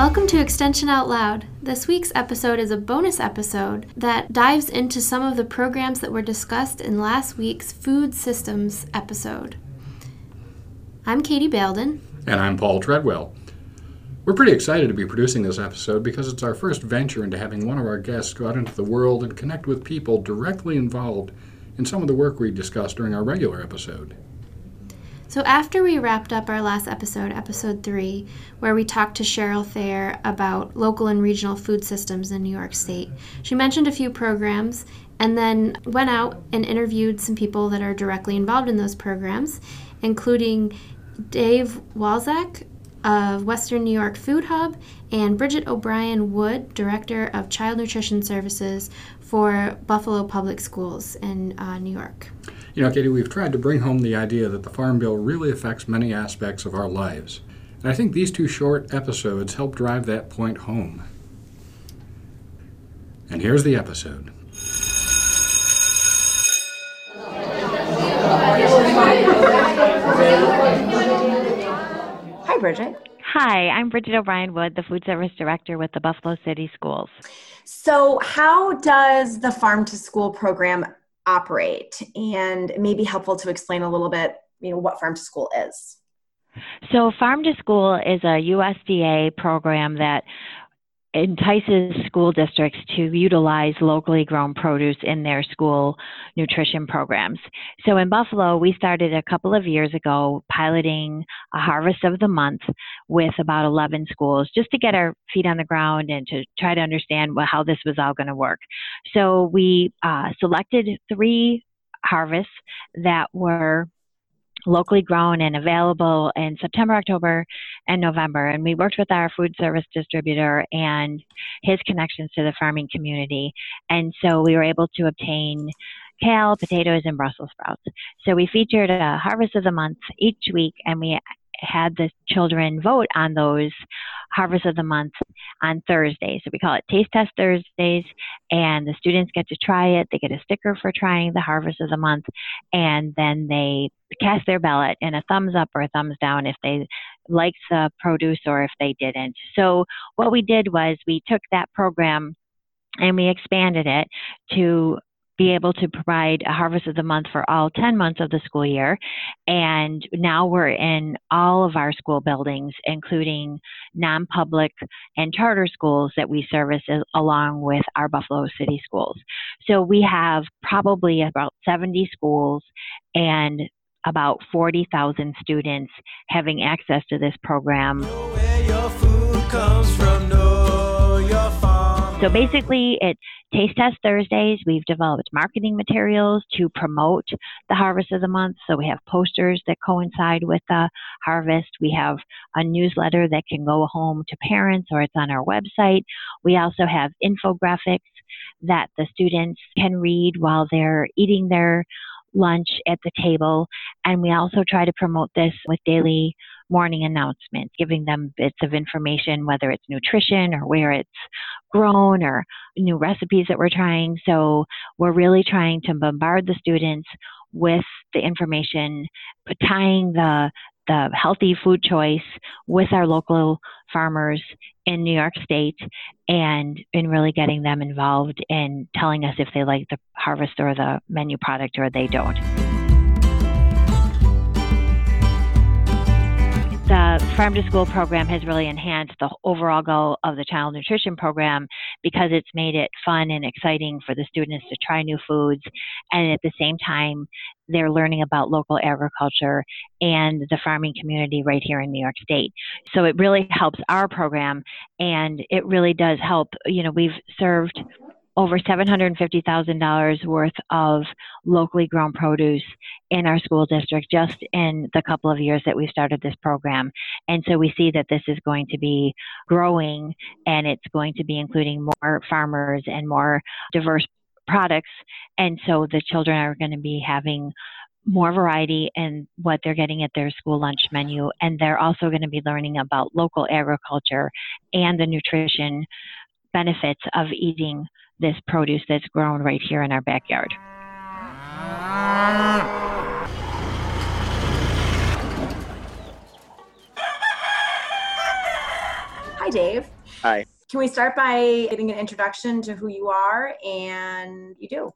Welcome to Extension Out Loud. This week's episode is a bonus episode that dives into some of the programs that were discussed in last week's Food Systems episode. I'm Katie Balden. And I'm Paul Treadwell. We're pretty excited to be producing this episode because it's our first venture into having one of our guests go out into the world and connect with people directly involved in some of the work we discussed during our regular episode. So, after we wrapped up our last episode, episode three, where we talked to Cheryl Thayer about local and regional food systems in New York State, she mentioned a few programs and then went out and interviewed some people that are directly involved in those programs, including Dave Walczak of Western New York Food Hub and Bridget O'Brien Wood, Director of Child Nutrition Services for Buffalo Public Schools in uh, New York. You know, Katie, we've tried to bring home the idea that the Farm Bill really affects many aspects of our lives. And I think these two short episodes help drive that point home. And here's the episode. Hi, Bridget. Hi, I'm Bridget O'Brien Wood, the Food Service Director with the Buffalo City Schools. So, how does the Farm to School program operate and maybe helpful to explain a little bit you know what farm to school is. So farm to school is a usda program that entices school districts to utilize locally grown produce in their school nutrition programs. So in Buffalo, we started a couple of years ago piloting a harvest of the month with about 11 schools just to get our feet on the ground and to try to understand how this was all going to work. So we uh, selected three harvests that were locally grown and available in September, October, and November. And we worked with our food service distributor and his connections to the farming community. And so we were able to obtain kale, potatoes, and Brussels sprouts. So we featured a harvest of the month each week, and we had the children vote on those harvest of the month on Thursday. So we call it Taste Test Thursdays, and the students get to try it. They get a sticker for trying the harvest of the month, and then they cast their ballot in a thumbs up or a thumbs down if they liked the produce or if they didn't. So what we did was we took that program and we expanded it to be able to provide a harvest of the month for all 10 months of the school year. And now we're in all of our school buildings, including non public and charter schools that we service along with our Buffalo City schools. So we have probably about 70 schools and about 40,000 students having access to this program. So basically, it's Taste Test Thursdays. We've developed marketing materials to promote the harvest of the month. So we have posters that coincide with the harvest. We have a newsletter that can go home to parents or it's on our website. We also have infographics that the students can read while they're eating their lunch at the table. And we also try to promote this with daily morning announcements, giving them bits of information, whether it's nutrition or where it's grown or new recipes that we're trying. So we're really trying to bombard the students with the information, tying the the healthy food choice with our local farmers in New York State and in really getting them involved in telling us if they like the harvest or the menu product or they don't. Farm to school program has really enhanced the overall goal of the child nutrition program because it's made it fun and exciting for the students to try new foods and at the same time they're learning about local agriculture and the farming community right here in New York State. So it really helps our program and it really does help. You know, we've served over $750,000 worth of locally grown produce in our school district just in the couple of years that we started this program. And so we see that this is going to be growing and it's going to be including more farmers and more diverse products. And so the children are going to be having more variety in what they're getting at their school lunch menu. And they're also going to be learning about local agriculture and the nutrition benefits of eating this produce that's grown right here in our backyard. Hi, Dave. Hi. Can we start by getting an introduction to who you are and you do?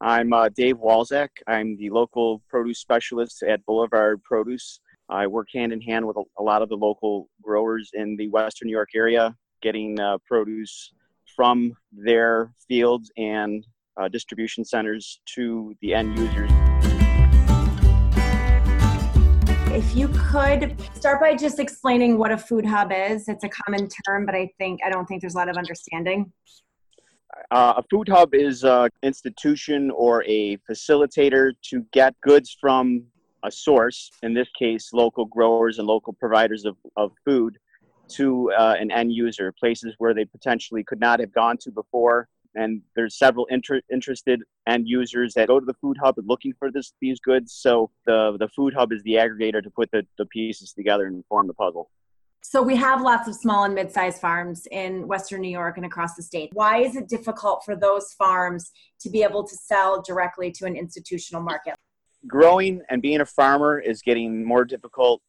I'm uh, Dave Walczak. I'm the local produce specialist at Boulevard Produce. I work hand in hand with a, a lot of the local growers in the Western New York area, getting uh, produce from their fields and uh, distribution centers to the end users. If you could start by just explaining what a food hub is. It's a common term, but I think I don't think there's a lot of understanding. Uh, a food hub is an institution or a facilitator to get goods from a source, in this case, local growers and local providers of, of food, to uh, an end user, places where they potentially could not have gone to before. And there's several inter- interested end users that go to the food hub looking for this, these goods. So the, the food hub is the aggregator to put the, the pieces together and form the puzzle. So we have lots of small and mid-sized farms in Western New York and across the state. Why is it difficult for those farms to be able to sell directly to an institutional market? Growing and being a farmer is getting more difficult.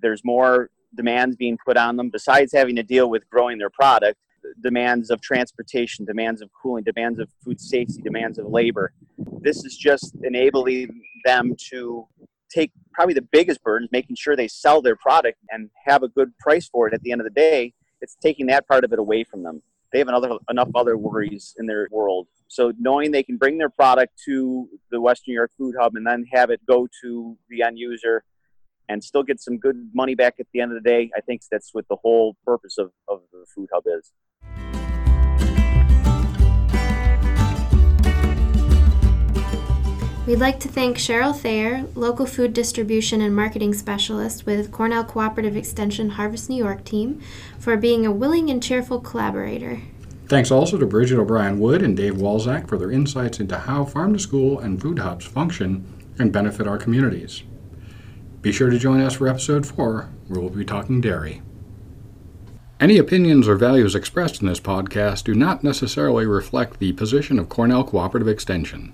There's more demands being put on them besides having to deal with growing their product demands of transportation demands of cooling demands of food safety demands of labor. This is just enabling them to take probably the biggest burden making sure they sell their product and have a good price for it. At the end of the day it's taking that part of it away from them. They have another, enough other worries in their world. So knowing they can bring their product to the western new york food hub and then have it go to the end user and still get some good money back at the end of the day. I think that's what the whole purpose of, of the food hub is. We'd like to thank Cheryl Thayer, local food distribution and marketing specialist with Cornell Cooperative Extension Harvest New York team, for being a willing and cheerful collaborator. Thanks also to Bridget O'Brien Wood and Dave Walczak for their insights into how farm to school and food hubs function and benefit our communities. Be sure to join us for episode 4, where we'll be talking dairy. Any opinions or values expressed in this podcast do not necessarily reflect the position of Cornell Cooperative Extension.